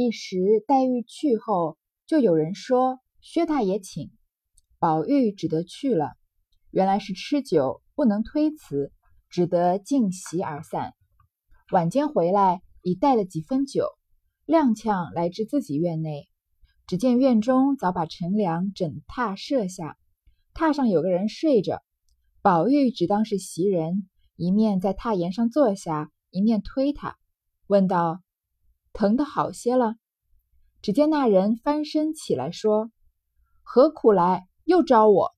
一时黛玉去后，就有人说薛大爷请，宝玉只得去了。原来是吃酒不能推辞，只得尽席而散。晚间回来，已带了几分酒，踉跄来至自己院内，只见院中早把陈凉枕榻设下，榻上有个人睡着。宝玉只当是袭人，一面在榻沿上坐下，一面推他，问道：“疼得好些了？”只见那人翻身起来说：“何苦来？又招我？”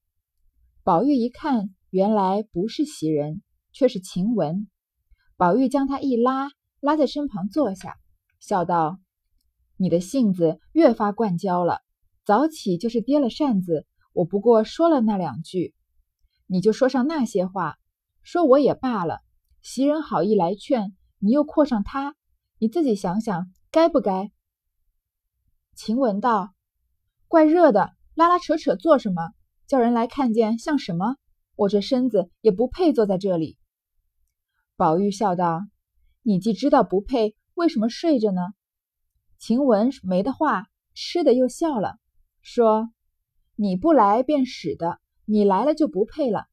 宝玉一看，原来不是袭人，却是晴雯。宝玉将他一拉，拉在身旁坐下，笑道：“你的性子越发惯娇了，早起就是跌了扇子，我不过说了那两句。”你就说上那些话，说我也罢了。袭人好意来劝，你又扩上他，你自己想想，该不该？晴雯道：“怪热的，拉拉扯扯做什么？叫人来看见像什么？我这身子也不配坐在这里。”宝玉笑道：“你既知道不配，为什么睡着呢？”晴雯没的话，吃的又笑了，说：“你不来便使的。”你来了就不配了，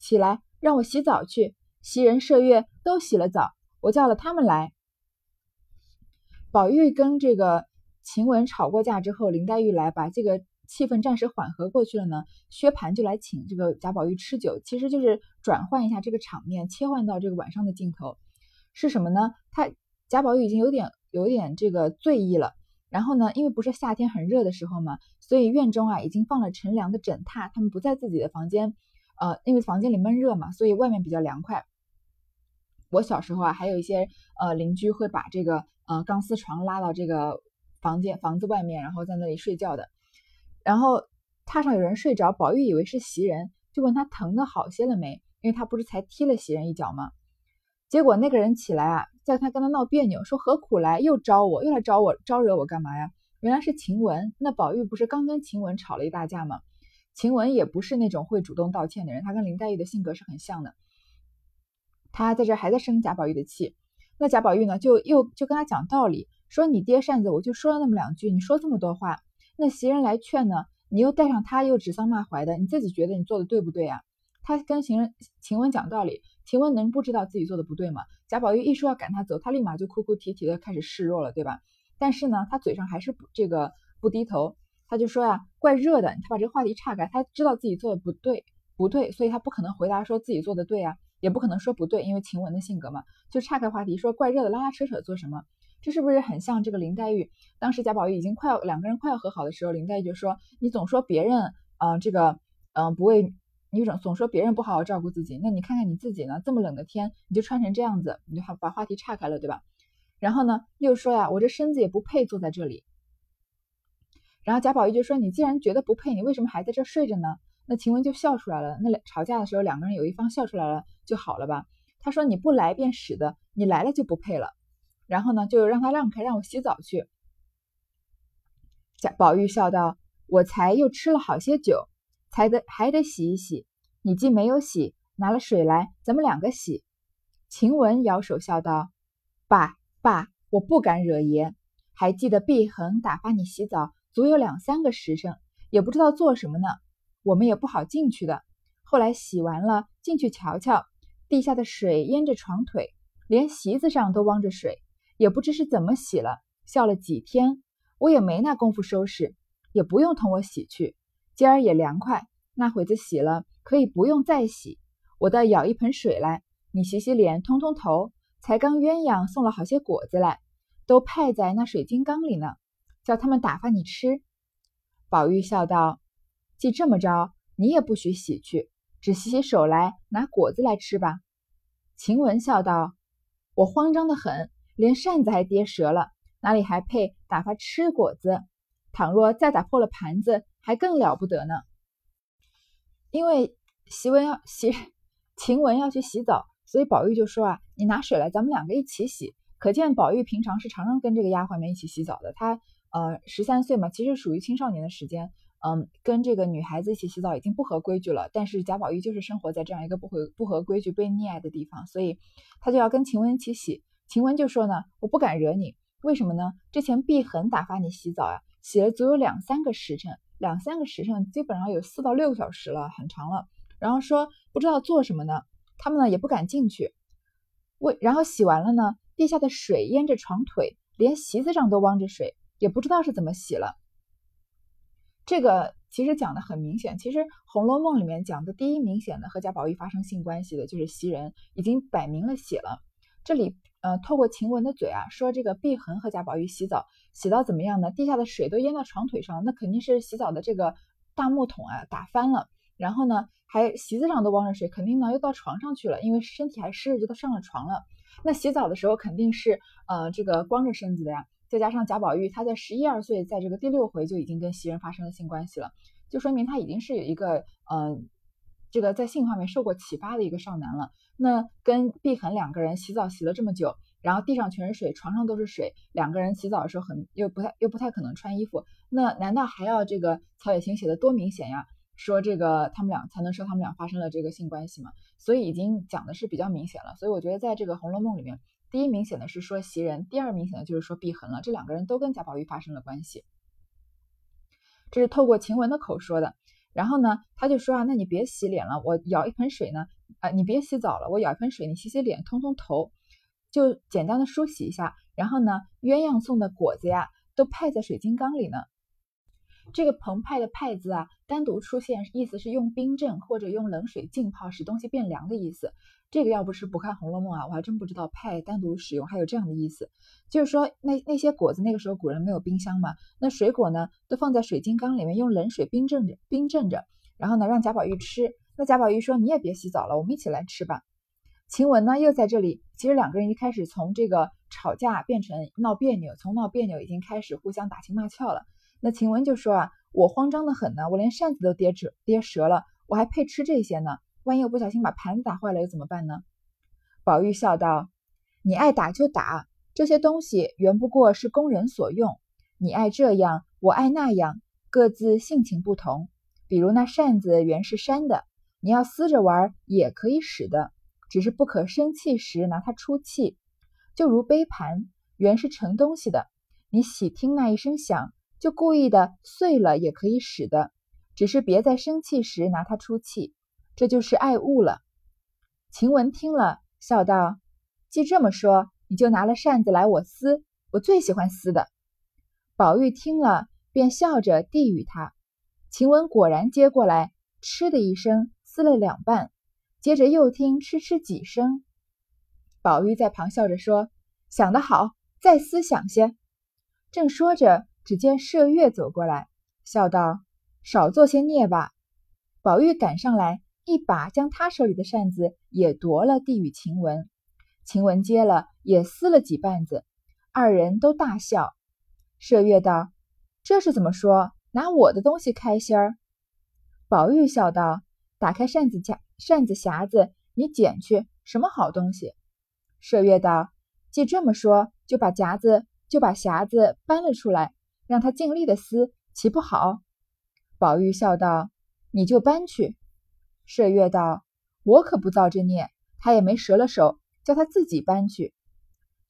起来让我洗澡去。袭人、麝月都洗了澡，我叫了他们来。宝玉跟这个晴雯吵过架之后，林黛玉来把这个气氛暂时缓和过去了呢。薛蟠就来请这个贾宝玉吃酒，其实就是转换一下这个场面，切换到这个晚上的镜头是什么呢？他贾宝玉已经有点有点这个醉意了。然后呢，因为不是夏天很热的时候嘛，所以院中啊已经放了乘凉的枕榻，他们不在自己的房间，呃，因为房间里闷热嘛，所以外面比较凉快。我小时候啊，还有一些呃邻居会把这个呃钢丝床拉到这个房间房子外面，然后在那里睡觉的。然后榻上有人睡着，宝玉以为是袭人，就问他疼的好些了没，因为他不是才踢了袭人一脚吗？结果那个人起来啊，叫他跟他闹别扭，说何苦来，又招我，又来招我，招惹我干嘛呀？原来是晴雯。那宝玉不是刚跟晴雯吵了一大架吗？晴雯也不是那种会主动道歉的人，她跟林黛玉的性格是很像的。她在这还在生贾宝玉的气。那贾宝玉呢，就又就跟他讲道理，说你爹扇子，我就说了那么两句，你说这么多话，那袭人来劝呢，你又带上他，又指桑骂槐的，你自己觉得你做的对不对呀？他跟晴人晴雯讲道理。晴雯能不知道自己做的不对吗？贾宝玉一说要赶他走，他立马就哭哭啼啼的开始示弱了，对吧？但是呢，他嘴上还是不这个不低头，他就说呀，怪热的。他把这个话题岔开，他知道自己做的不对，不对，所以他不可能回答说自己做的对啊，也不可能说不对，因为晴雯的性格嘛，就岔开话题说怪热的，拉拉扯扯做什么？这是不是很像这个林黛玉？当时贾宝玉已经快要两个人快要和好的时候，林黛玉就说你总说别人，嗯，这个，嗯，不为。你总总说别人不好好照顾自己，那你看看你自己呢？这么冷的天，你就穿成这样子，你就把话题岔开了，对吧？然后呢，又说呀，我这身子也不配坐在这里。然后贾宝玉就说：“你既然觉得不配，你为什么还在这睡着呢？”那晴雯就笑出来了。那吵架的时候，两个人有一方笑出来了就好了吧？他说：“你不来便使的，你来了就不配了。”然后呢，就让他让开，让我洗澡去。贾宝玉笑道：“我才又吃了好些酒。”才得还得洗一洗，你既没有洗，拿了水来，咱们两个洗。晴雯摇手笑道：“爸爸，我不敢惹爷。还记得碧恒打发你洗澡，足有两三个时辰，也不知道做什么呢。我们也不好进去的。后来洗完了，进去瞧瞧，地下的水淹着床腿，连席子上都汪着水，也不知是怎么洗了。笑了几天，我也没那功夫收拾，也不用同我洗去。”今儿也凉快，那会子洗了，可以不用再洗。我倒舀一盆水来，你洗洗脸，通通头。才刚鸳鸯送了好些果子来，都派在那水晶缸里呢，叫他们打发你吃。宝玉笑道：“既这么着，你也不许洗去，只洗洗手来，拿果子来吃吧。”晴雯笑道：“我慌张的很，连扇子还跌折了，哪里还配打发吃果子？倘若再打破了盘子。”还更了不得呢，因为袭文要袭晴雯要去洗澡，所以宝玉就说啊：“你拿水来，咱们两个一起洗。”可见宝玉平常是常常跟这个丫鬟们一起洗澡的。他呃十三岁嘛，其实属于青少年的时间，嗯，跟这个女孩子一起洗澡已经不合规矩了。但是贾宝玉就是生活在这样一个不合不合规矩、被溺爱的地方，所以他就要跟晴雯一起洗。晴雯就说呢：“我不敢惹你，为什么呢？之前碧痕打发你洗澡啊，洗了足有两三个时辰，两三个时辰基本上有四到六个小时了，很长了。然后说不知道做什么呢，他们呢也不敢进去。为然后洗完了呢，地下的水淹着床腿，连席子上都汪着水，也不知道是怎么洗了。这个其实讲的很明显，其实《红楼梦》里面讲的第一明显的和贾宝玉发生性关系的就是袭人，已经摆明了写了。这里呃，透过晴雯的嘴啊，说这个碧痕和贾宝玉洗澡，洗到怎么样呢？地下的水都淹到床腿上，那肯定是洗澡的这个大木桶啊打翻了，然后呢，还席子上都汪着水，肯定呢又到床上去了，因为身体还湿着，就都上了床了。那洗澡的时候肯定是呃这个光着身子的呀。再加上贾宝玉，他在十一二岁，在这个第六回就已经跟袭人发生了性关系了，就说明他已经是有一个，嗯，这个在性方面受过启发的一个少男了。那跟碧痕两个人洗澡洗了这么久，然后地上全是水，床上都是水，两个人洗澡的时候很又不太又不太可能穿衣服，那难道还要这个曹雪芹写的多明显呀？说这个他们俩才能说他们俩发生了这个性关系吗？所以已经讲的是比较明显了。所以我觉得在这个《红楼梦》里面。第一明显的是说袭人，第二明显的就是说碧痕了。这两个人都跟贾宝玉发生了关系，这是透过晴雯的口说的。然后呢，他就说啊，那你别洗脸了，我舀一盆水呢，啊，你别洗澡了，我舀一盆水，你洗洗脸，通通头，就简单的梳洗一下。然后呢，鸳鸯送的果子呀，都派在水晶缸里呢。这个澎湃的派字啊，单独出现，意思是用冰镇或者用冷水浸泡，使东西变凉的意思。这个要不是不看《红楼梦》啊，我还真不知道派单独使用还有这样的意思。就是说，那那些果子那个时候古人没有冰箱嘛，那水果呢都放在水晶缸里面，用冷水冰镇着，冰镇着，然后呢让贾宝玉吃。那贾宝玉说：“你也别洗澡了，我们一起来吃吧。”晴雯呢又在这里，其实两个人一开始从这个吵架变成闹别扭，从闹别扭已经开始互相打情骂俏了。那晴雯就说：“啊，我慌张的很呢，我连扇子都跌折跌折了，我还配吃这些呢？”万一我不小心把盘子打坏了又怎么办呢？宝玉笑道：“你爱打就打，这些东西原不过是供人所用。你爱这样，我爱那样，各自性情不同。比如那扇子原是扇的，你要撕着玩也可以使的，只是不可生气时拿它出气。就如杯盘原是盛东西的，你喜听那一声响，就故意的碎了也可以使的，只是别在生气时拿它出气。”这就是爱物了。晴雯听了，笑道：“既这么说，你就拿了扇子来，我撕。我最喜欢撕的。”宝玉听了，便笑着递与他。晴雯果然接过来，嗤的一声撕了两半，接着又听嗤嗤几声。宝玉在旁笑着说：“想得好，再撕响些。”正说着，只见麝月走过来，笑道：“少做些孽吧。”宝玉赶上来。一把将他手里的扇子也夺了，递与晴雯。晴雯接了，也撕了几瓣子。二人都大笑。麝月道：“这是怎么说？拿我的东西开心儿？”宝玉笑道：“打开扇子夹扇子匣子，你捡去，什么好东西？”麝月道：“既这么说，就把夹子就把匣子搬了出来，让他尽力的撕，岂不好？”宝玉笑道：“你就搬去。”麝月道：“我可不造这孽，他也没折了手，叫他自己搬去。”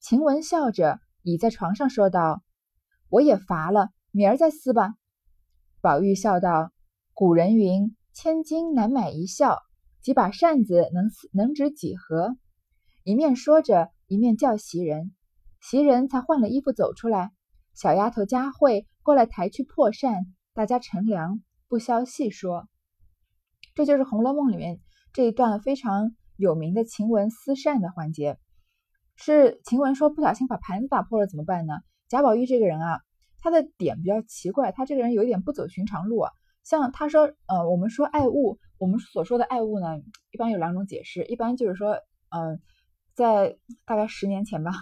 晴雯笑着倚在床上说道：“我也乏了，明儿再撕吧。”宝玉笑道：“古人云，千金难买一笑，几把扇子能能值几何？”一面说着，一面叫袭人。袭人才换了衣服走出来，小丫头佳慧过来抬去破扇，大家乘凉，不消细说。这就是《红楼梦》里面这一段非常有名的晴雯撕扇的环节。是晴雯说不小心把盘子打破了怎么办呢？贾宝玉这个人啊，他的点比较奇怪，他这个人有一点不走寻常路啊。像他说，呃，我们说爱物，我们所说的爱物呢，一般有两种解释，一般就是说，嗯，在大概十年前吧，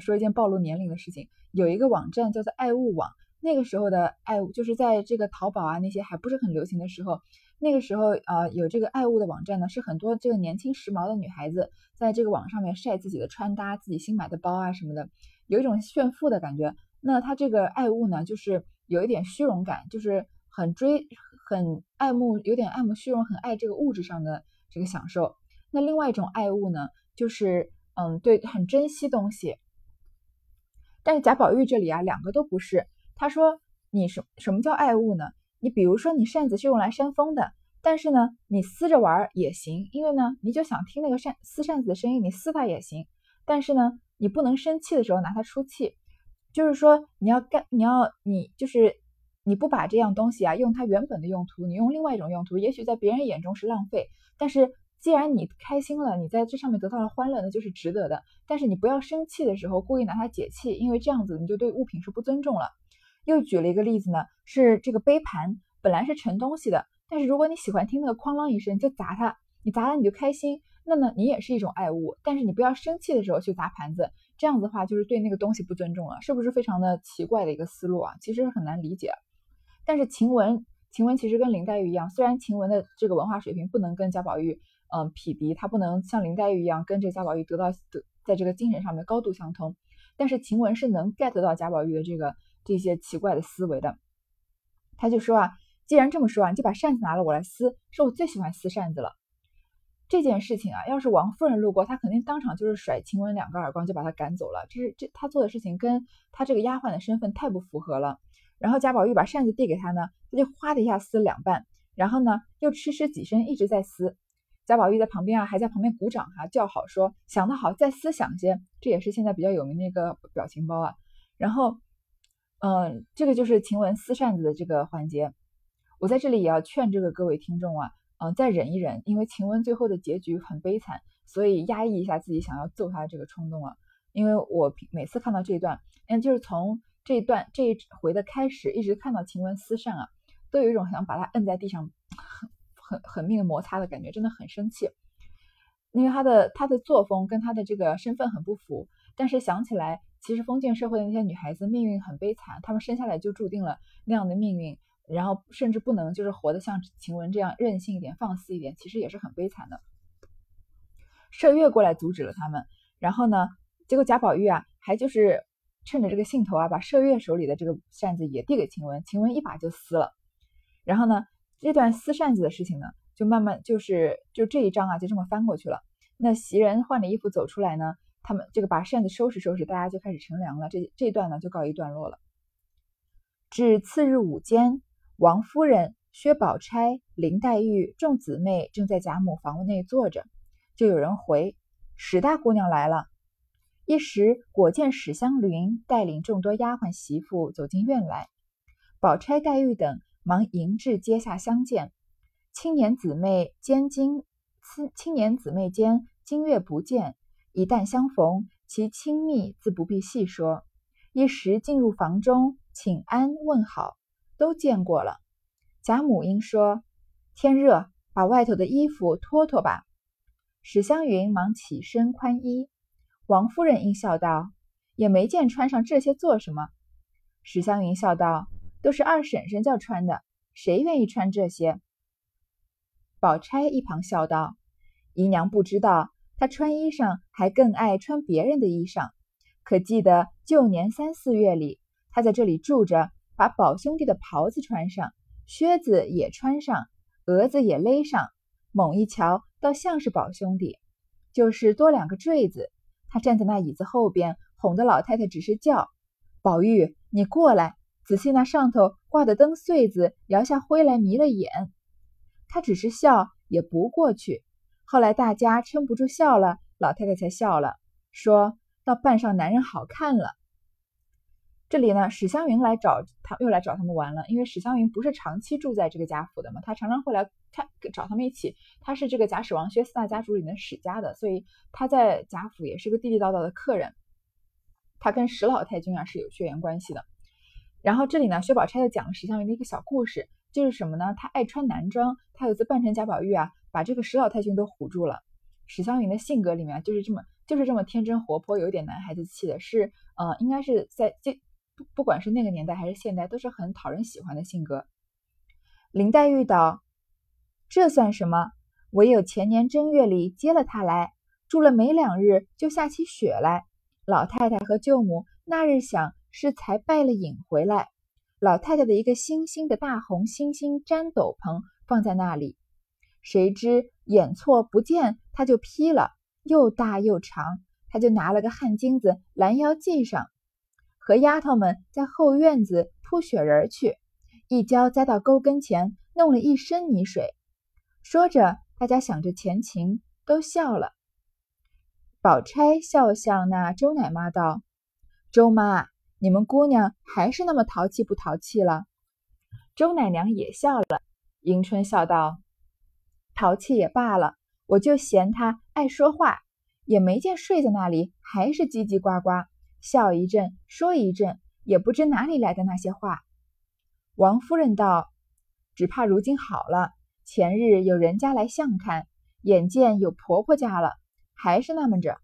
说一件暴露年龄的事情，有一个网站叫做爱物网，那个时候的爱物就是在这个淘宝啊那些还不是很流行的时候。那个时候，呃，有这个爱物的网站呢，是很多这个年轻时髦的女孩子在这个网上面晒自己的穿搭、自己新买的包啊什么的，有一种炫富的感觉。那他这个爱物呢，就是有一点虚荣感，就是很追、很爱慕，有点爱慕虚荣，很爱这个物质上的这个享受。那另外一种爱物呢，就是嗯，对，很珍惜东西。但是贾宝玉这里啊，两个都不是。他说你什什么叫爱物呢？你比如说你扇子是用来扇风的，但是呢，你撕着玩也行，因为呢，你就想听那个扇撕扇子的声音，你撕它也行。但是呢，你不能生气的时候拿它出气，就是说你要干，你要你就是你不把这样东西啊用它原本的用途，你用另外一种用途，也许在别人眼中是浪费，但是。既然你开心了，你在这上面得到了欢乐，那就是值得的。但是你不要生气的时候故意拿它解气，因为这样子你就对物品是不尊重了。又举了一个例子呢，是这个杯盘本来是盛东西的，但是如果你喜欢听那个哐啷一声，就砸它，你砸了你就开心，那么你也是一种爱物。但是你不要生气的时候去砸盘子，这样子的话就是对那个东西不尊重了，是不是非常的奇怪的一个思路啊？其实很难理解。但是晴雯，晴雯其实跟林黛玉一样，虽然晴雯的这个文化水平不能跟贾宝玉。嗯，匹敌，他不能像林黛玉一样跟这贾宝玉得到得，在这个精神上面高度相通。但是晴雯是能 get 到贾宝玉的这个这些奇怪的思维的。他就说啊，既然这么说啊，你就把扇子拿了，我来撕，是我最喜欢撕扇子了。这件事情啊，要是王夫人路过，她肯定当场就是甩晴雯两个耳光，就把她赶走了。这是这他做的事情跟他这个丫鬟的身份太不符合了。然后贾宝玉把扇子递给他呢，他就哗的一下撕了两半，然后呢又嗤嗤几声，一直在撕。贾宝玉在旁边啊，还在旁边鼓掌哈，叫好说想得好，再思想些，这也是现在比较有名的一个表情包啊。然后，嗯，这个就是晴雯撕扇子的这个环节。我在这里也要劝这个各位听众啊，嗯，再忍一忍，因为晴雯最后的结局很悲惨，所以压抑一下自己想要揍她的这个冲动啊。因为我每次看到这一段，嗯，就是从这一段这一回的开始，一直看到晴雯撕扇啊，都有一种想把她摁在地上。很狠命的摩擦的感觉，真的很生气，因为他的他的作风跟他的这个身份很不符。但是想起来，其实封建社会的那些女孩子命运很悲惨，她们生下来就注定了那样的命运，然后甚至不能就是活得像晴雯这样任性一点、放肆一点，其实也是很悲惨的。麝月过来阻止了他们，然后呢，结果贾宝玉啊，还就是趁着这个兴头啊，把麝月手里的这个扇子也递给晴雯，晴雯一把就撕了，然后呢。这段撕扇子的事情呢，就慢慢就是就这一章啊，就这么翻过去了。那袭人换了衣服走出来呢，他们这个把扇子收拾收拾，大家就开始乘凉了。这这段呢就告一段落了。至次日午间，王夫人、薛宝钗、林黛玉众姊妹正在贾母房屋内坐着，就有人回史大姑娘来了。一时果见史湘云带领众多丫鬟媳妇走进院来，宝钗、黛玉等。忙迎至阶下相见，青年姊妹间今青青年姊妹间今月不见，一旦相逢，其亲密自不必细说。一时进入房中，请安问好，都见过了。贾母应说：“天热，把外头的衣服脱脱吧。”史湘云忙起身宽衣。王夫人应笑道：“也没见穿上这些做什么。”史湘云笑道。都是二婶婶叫穿的，谁愿意穿这些？宝钗一旁笑道：“姨娘不知道，她穿衣裳还更爱穿别人的衣裳。可记得旧年三四月里，她在这里住着，把宝兄弟的袍子穿上，靴子也穿上，蛾子也勒上，猛一瞧，倒像是宝兄弟，就是多两个坠子。她站在那椅子后边，哄得老太太只是叫：宝玉，你过来。”仔细那上头挂的灯穗子，摇下灰来迷了眼。他只是笑，也不过去。后来大家撑不住笑了，老太太才笑了，说到扮上男人好看了。这里呢，史湘云来找他，又来找他们玩了。因为史湘云不是长期住在这个贾府的嘛，他常常会来，他找他们一起。他是这个贾史王薛四大家族里面史家的，所以他在贾府也是个地地道道的客人。他跟史老太君啊是有血缘关系的。然后这里呢，薛宝钗又讲了史湘云的一个小故事，就是什么呢？她爱穿男装，她有一次扮成贾宝玉啊，把这个史老太君都唬住了。史湘云的性格里面就是这么就是这么天真活泼，有点男孩子气的，是呃，应该是在这不不管是那个年代还是现代，都是很讨人喜欢的性格。林黛玉道：“这算什么？唯有前年正月里接了他来，住了没两日，就下起雪来。老太太和舅母那日想。”是才拜了隐回来，老太太的一个星星的大红星星毡斗篷放在那里，谁知眼错不见，他就披了，又大又长，他就拿了个汗巾子拦腰系上。和丫头们在后院子铺雪人去，一跤栽到沟跟前，弄了一身泥水。说着，大家想着前情，都笑了。宝钗笑向那周奶妈道：“周妈，你们姑娘还是那么淘气不淘气了？”周奶娘也笑了。迎春笑道：“淘气也罢了，我就嫌她爱说话，也没见睡在那里，还是叽叽呱呱，笑一阵，说一阵，也不知哪里来的那些话。”王夫人道：“只怕如今好了。”前日有人家来相看，眼见有婆婆家了，还是那么着。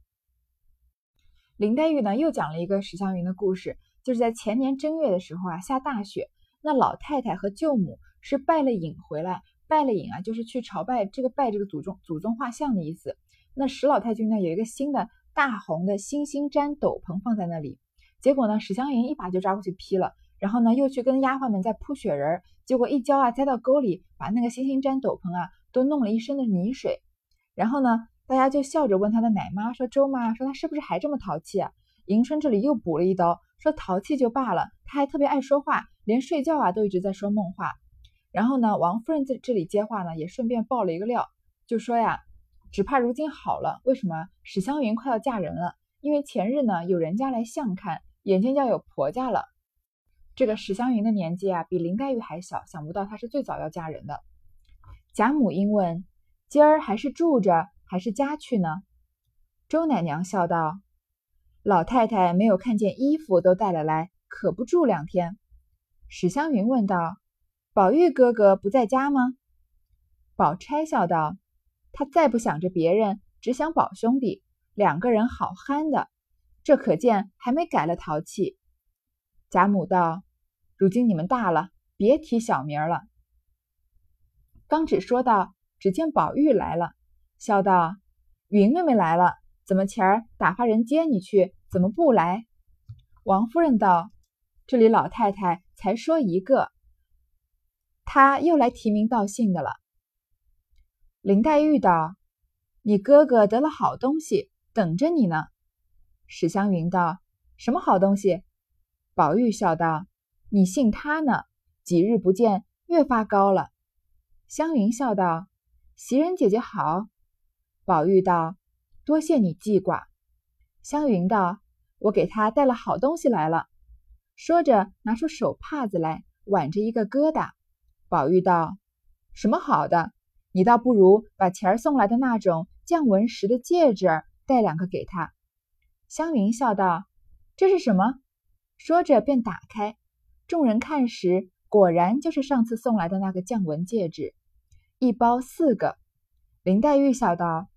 林黛玉呢，又讲了一个史湘云的故事，就是在前年正月的时候啊，下大雪，那老太太和舅母是拜了影回来，拜了影啊，就是去朝拜这个拜这个祖宗祖宗画像的意思。那史老太君呢，有一个新的大红的星星毡斗篷放在那里，结果呢，史湘云一把就抓过去披了。然后呢，又去跟丫鬟们在铺雪人，结果一跤啊，栽到沟里，把那个星星毡斗篷啊，都弄了一身的泥水。然后呢，大家就笑着问他的奶妈说：“周妈，说他是不是还这么淘气啊？”迎春这里又补了一刀，说：“淘气就罢了，他还特别爱说话，连睡觉啊都一直在说梦话。”然后呢，王夫人在这里接话呢，也顺便爆了一个料，就说呀：“只怕如今好了，为什么史湘云快要嫁人了？因为前日呢，有人家来相看，眼见要有婆家了。”这个史湘云的年纪啊，比林黛玉还小，想不到她是最早要嫁人的。贾母因问：“今儿还是住着，还是家去呢？”周奶娘笑道：“老太太没有看见衣服都带了来，可不住两天。”史湘云问道：“宝玉哥哥不在家吗？”宝钗笑道：“他再不想着别人，只想宝兄弟，两个人好憨的，这可见还没改了淘气。”贾母道。如今你们大了，别提小名了。刚只说到，只见宝玉来了，笑道：“云妹妹来了，怎么前儿打发人接你去，怎么不来？”王夫人道：“这里老太太才说一个，她又来提名道姓的了。”林黛玉道：“你哥哥得了好东西，等着你呢。”史湘云道：“什么好东西？”宝玉笑道。你信他呢？几日不见，越发高了。湘云笑道：“袭人姐姐好。”宝玉道：“多谢你记挂。”湘云道：“我给他带了好东西来了。”说着，拿出手帕子来，挽着一个疙瘩。宝玉道：“什么好的？你倒不如把前儿送来的那种降纹石的戒指带两个给他。”湘云笑道：“这是什么？”说着便打开。众人看时，果然就是上次送来的那个降纹戒指，一包四个。林黛玉笑道：“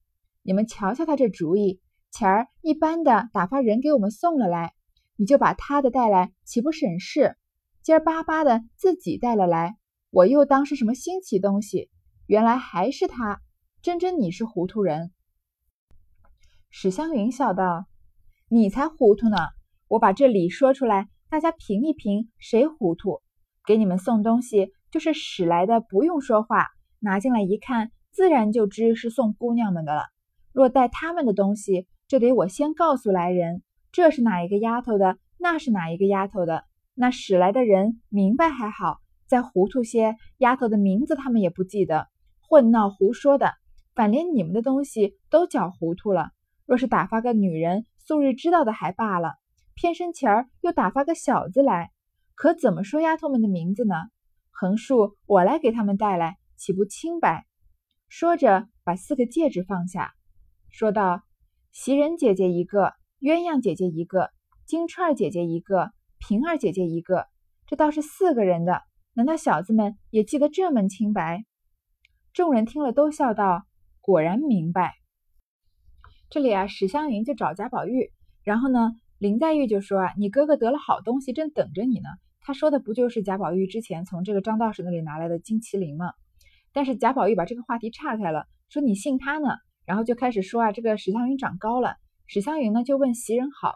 你们瞧瞧他这主意，前儿一般的打发人给我们送了来，你就把他的带来，岂不省事？今儿巴巴的自己带了来，我又当是什么新奇东西，原来还是他。真真你是糊涂人。”史湘云笑道：“你才糊涂呢！我把这理说出来。”大家评一评，谁糊涂？给你们送东西，就是使来的，不用说话，拿进来一看，自然就知是送姑娘们的了。若带他们的东西，这得我先告诉来人，这是哪一个丫头的，那是哪一个丫头的。那使来的人明白还好，再糊涂些，丫头的名字他们也不记得，混闹胡说的，反连你们的东西都搅糊涂了。若是打发个女人，素日知道的还罢了。偏生前儿又打发个小子来，可怎么说丫头们的名字呢？横竖我来给他们带来，岂不清白？说着，把四个戒指放下，说道：“袭人姐姐一个，鸳鸯姐姐一个，金钏姐姐一个，平儿姐姐一个，这倒是四个人的。难道小子们也记得这门清白？”众人听了都笑道：“果然明白。”这里啊，史湘云就找贾宝玉，然后呢？林黛玉就说啊，你哥哥得了好东西，正等着你呢。他说的不就是贾宝玉之前从这个张道士那里拿来的金麒麟吗？但是贾宝玉把这个话题岔开了，说你信他呢，然后就开始说啊，这个史湘云长高了。史湘云呢就问袭人好，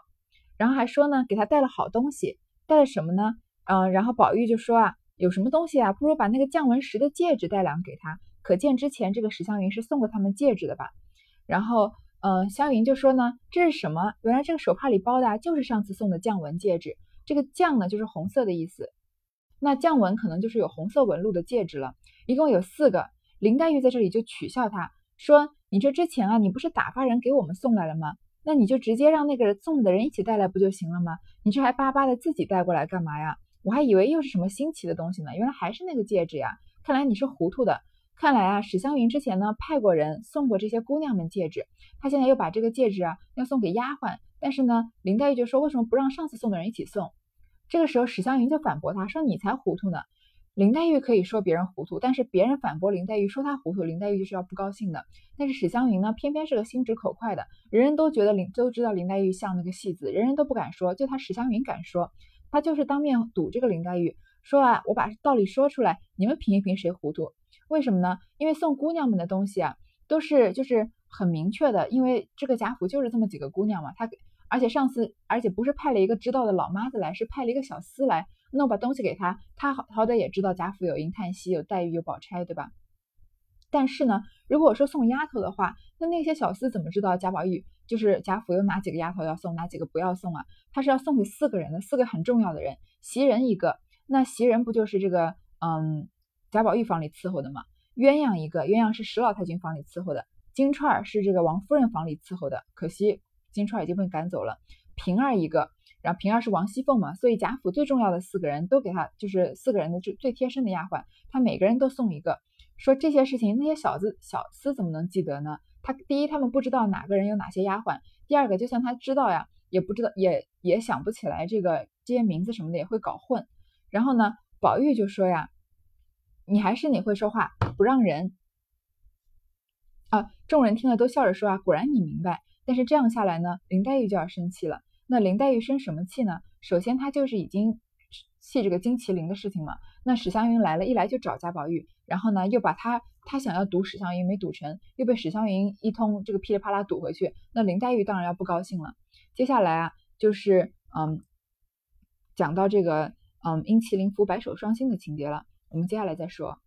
然后还说呢，给他带了好东西，带了什么呢？嗯，然后宝玉就说啊，有什么东西啊，不如把那个降纹石的戒指带两给他，可见之前这个史湘云是送过他们戒指的吧？然后。嗯，湘云就说呢，这是什么？原来这个手帕里包的就是上次送的降纹戒指。这个降呢就是红色的意思，那降纹可能就是有红色纹路的戒指了。一共有四个，林黛玉在这里就取笑他说：“你这之前啊，你不是打发人给我们送来了吗？那你就直接让那个送的人一起带来不就行了吗？你这还巴巴的自己带过来干嘛呀？我还以为又是什么新奇的东西呢，原来还是那个戒指呀！看来你是糊涂的。看来啊，史湘云之前呢派过人送过这些姑娘们戒指，她现在又把这个戒指啊要送给丫鬟。”但是呢，林黛玉就说：“为什么不让上次送的人一起送？”这个时候，史湘云就反驳他说：“你才糊涂呢！”林黛玉可以说别人糊涂，但是别人反驳林黛玉说她糊涂，林黛玉就是要不高兴的。但是史湘云呢，偏偏是个心直口快的，人人都觉得林都知道林黛玉像那个戏子，人人都不敢说，就她史湘云敢说，她就是当面堵这个林黛玉，说啊，我把道理说出来，你们评一评谁糊涂？为什么呢？因为送姑娘们的东西啊，都是就是很明确的，因为这个贾府就是这么几个姑娘嘛，她。而且上次，而且不是派了一个知道的老妈子来，是派了一个小厮来。那我把东西给他，他好好歹也知道贾府有银叹息，有黛玉，有宝钗，对吧？但是呢，如果我说送丫头的话，那那些小厮怎么知道贾宝玉就是贾府有哪几个丫头要送，哪几个不要送啊？他是要送给四个人的，四个很重要的人，袭人一个，那袭人不就是这个嗯贾宝玉房里伺候的吗？鸳鸯一个，鸳鸯是史老太君房里伺候的，金钏儿是这个王夫人房里伺候的，可惜。金钏儿已经被赶走了，平儿一个，然后平儿是王熙凤嘛，所以贾府最重要的四个人都给他，就是四个人的最最贴身的丫鬟，他每个人都送一个。说这些事情，那些小子小厮怎么能记得呢？他第一，他们不知道哪个人有哪些丫鬟；第二个，就算他知道呀，也不知道，也也想不起来这个这些名字什么的，也会搞混。然后呢，宝玉就说呀：“你还是你会说话，不让人。”啊，众人听了都笑着说啊：“果然你明白。”但是这样下来呢，林黛玉就要生气了。那林黛玉生什么气呢？首先她就是已经气这个金麒麟的事情嘛。那史湘云来了，一来就找贾宝玉，然后呢又把他他想要堵史湘云没堵成，又被史湘云一通这个噼里啪啦堵回去。那林黛玉当然要不高兴了。接下来啊，就是嗯，讲到这个嗯，因麒麟服白首双星的情节了。我们接下来再说。